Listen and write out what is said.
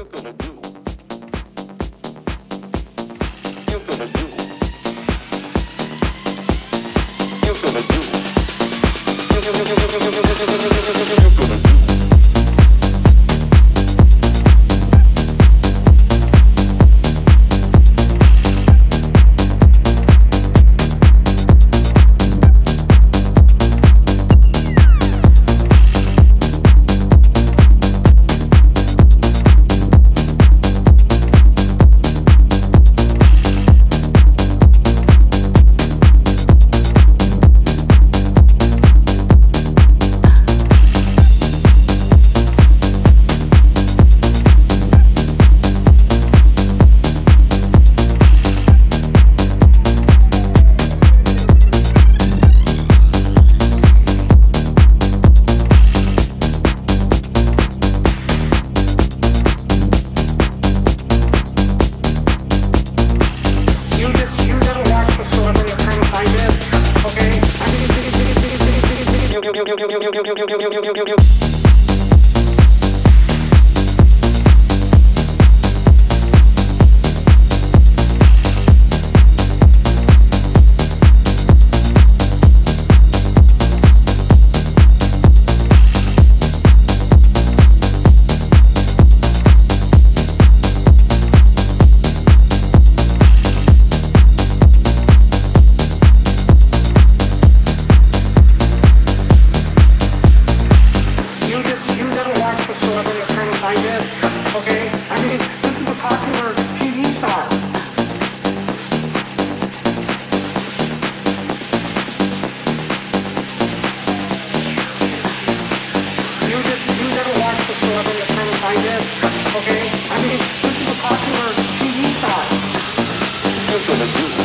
you gonna do? You're gonna do?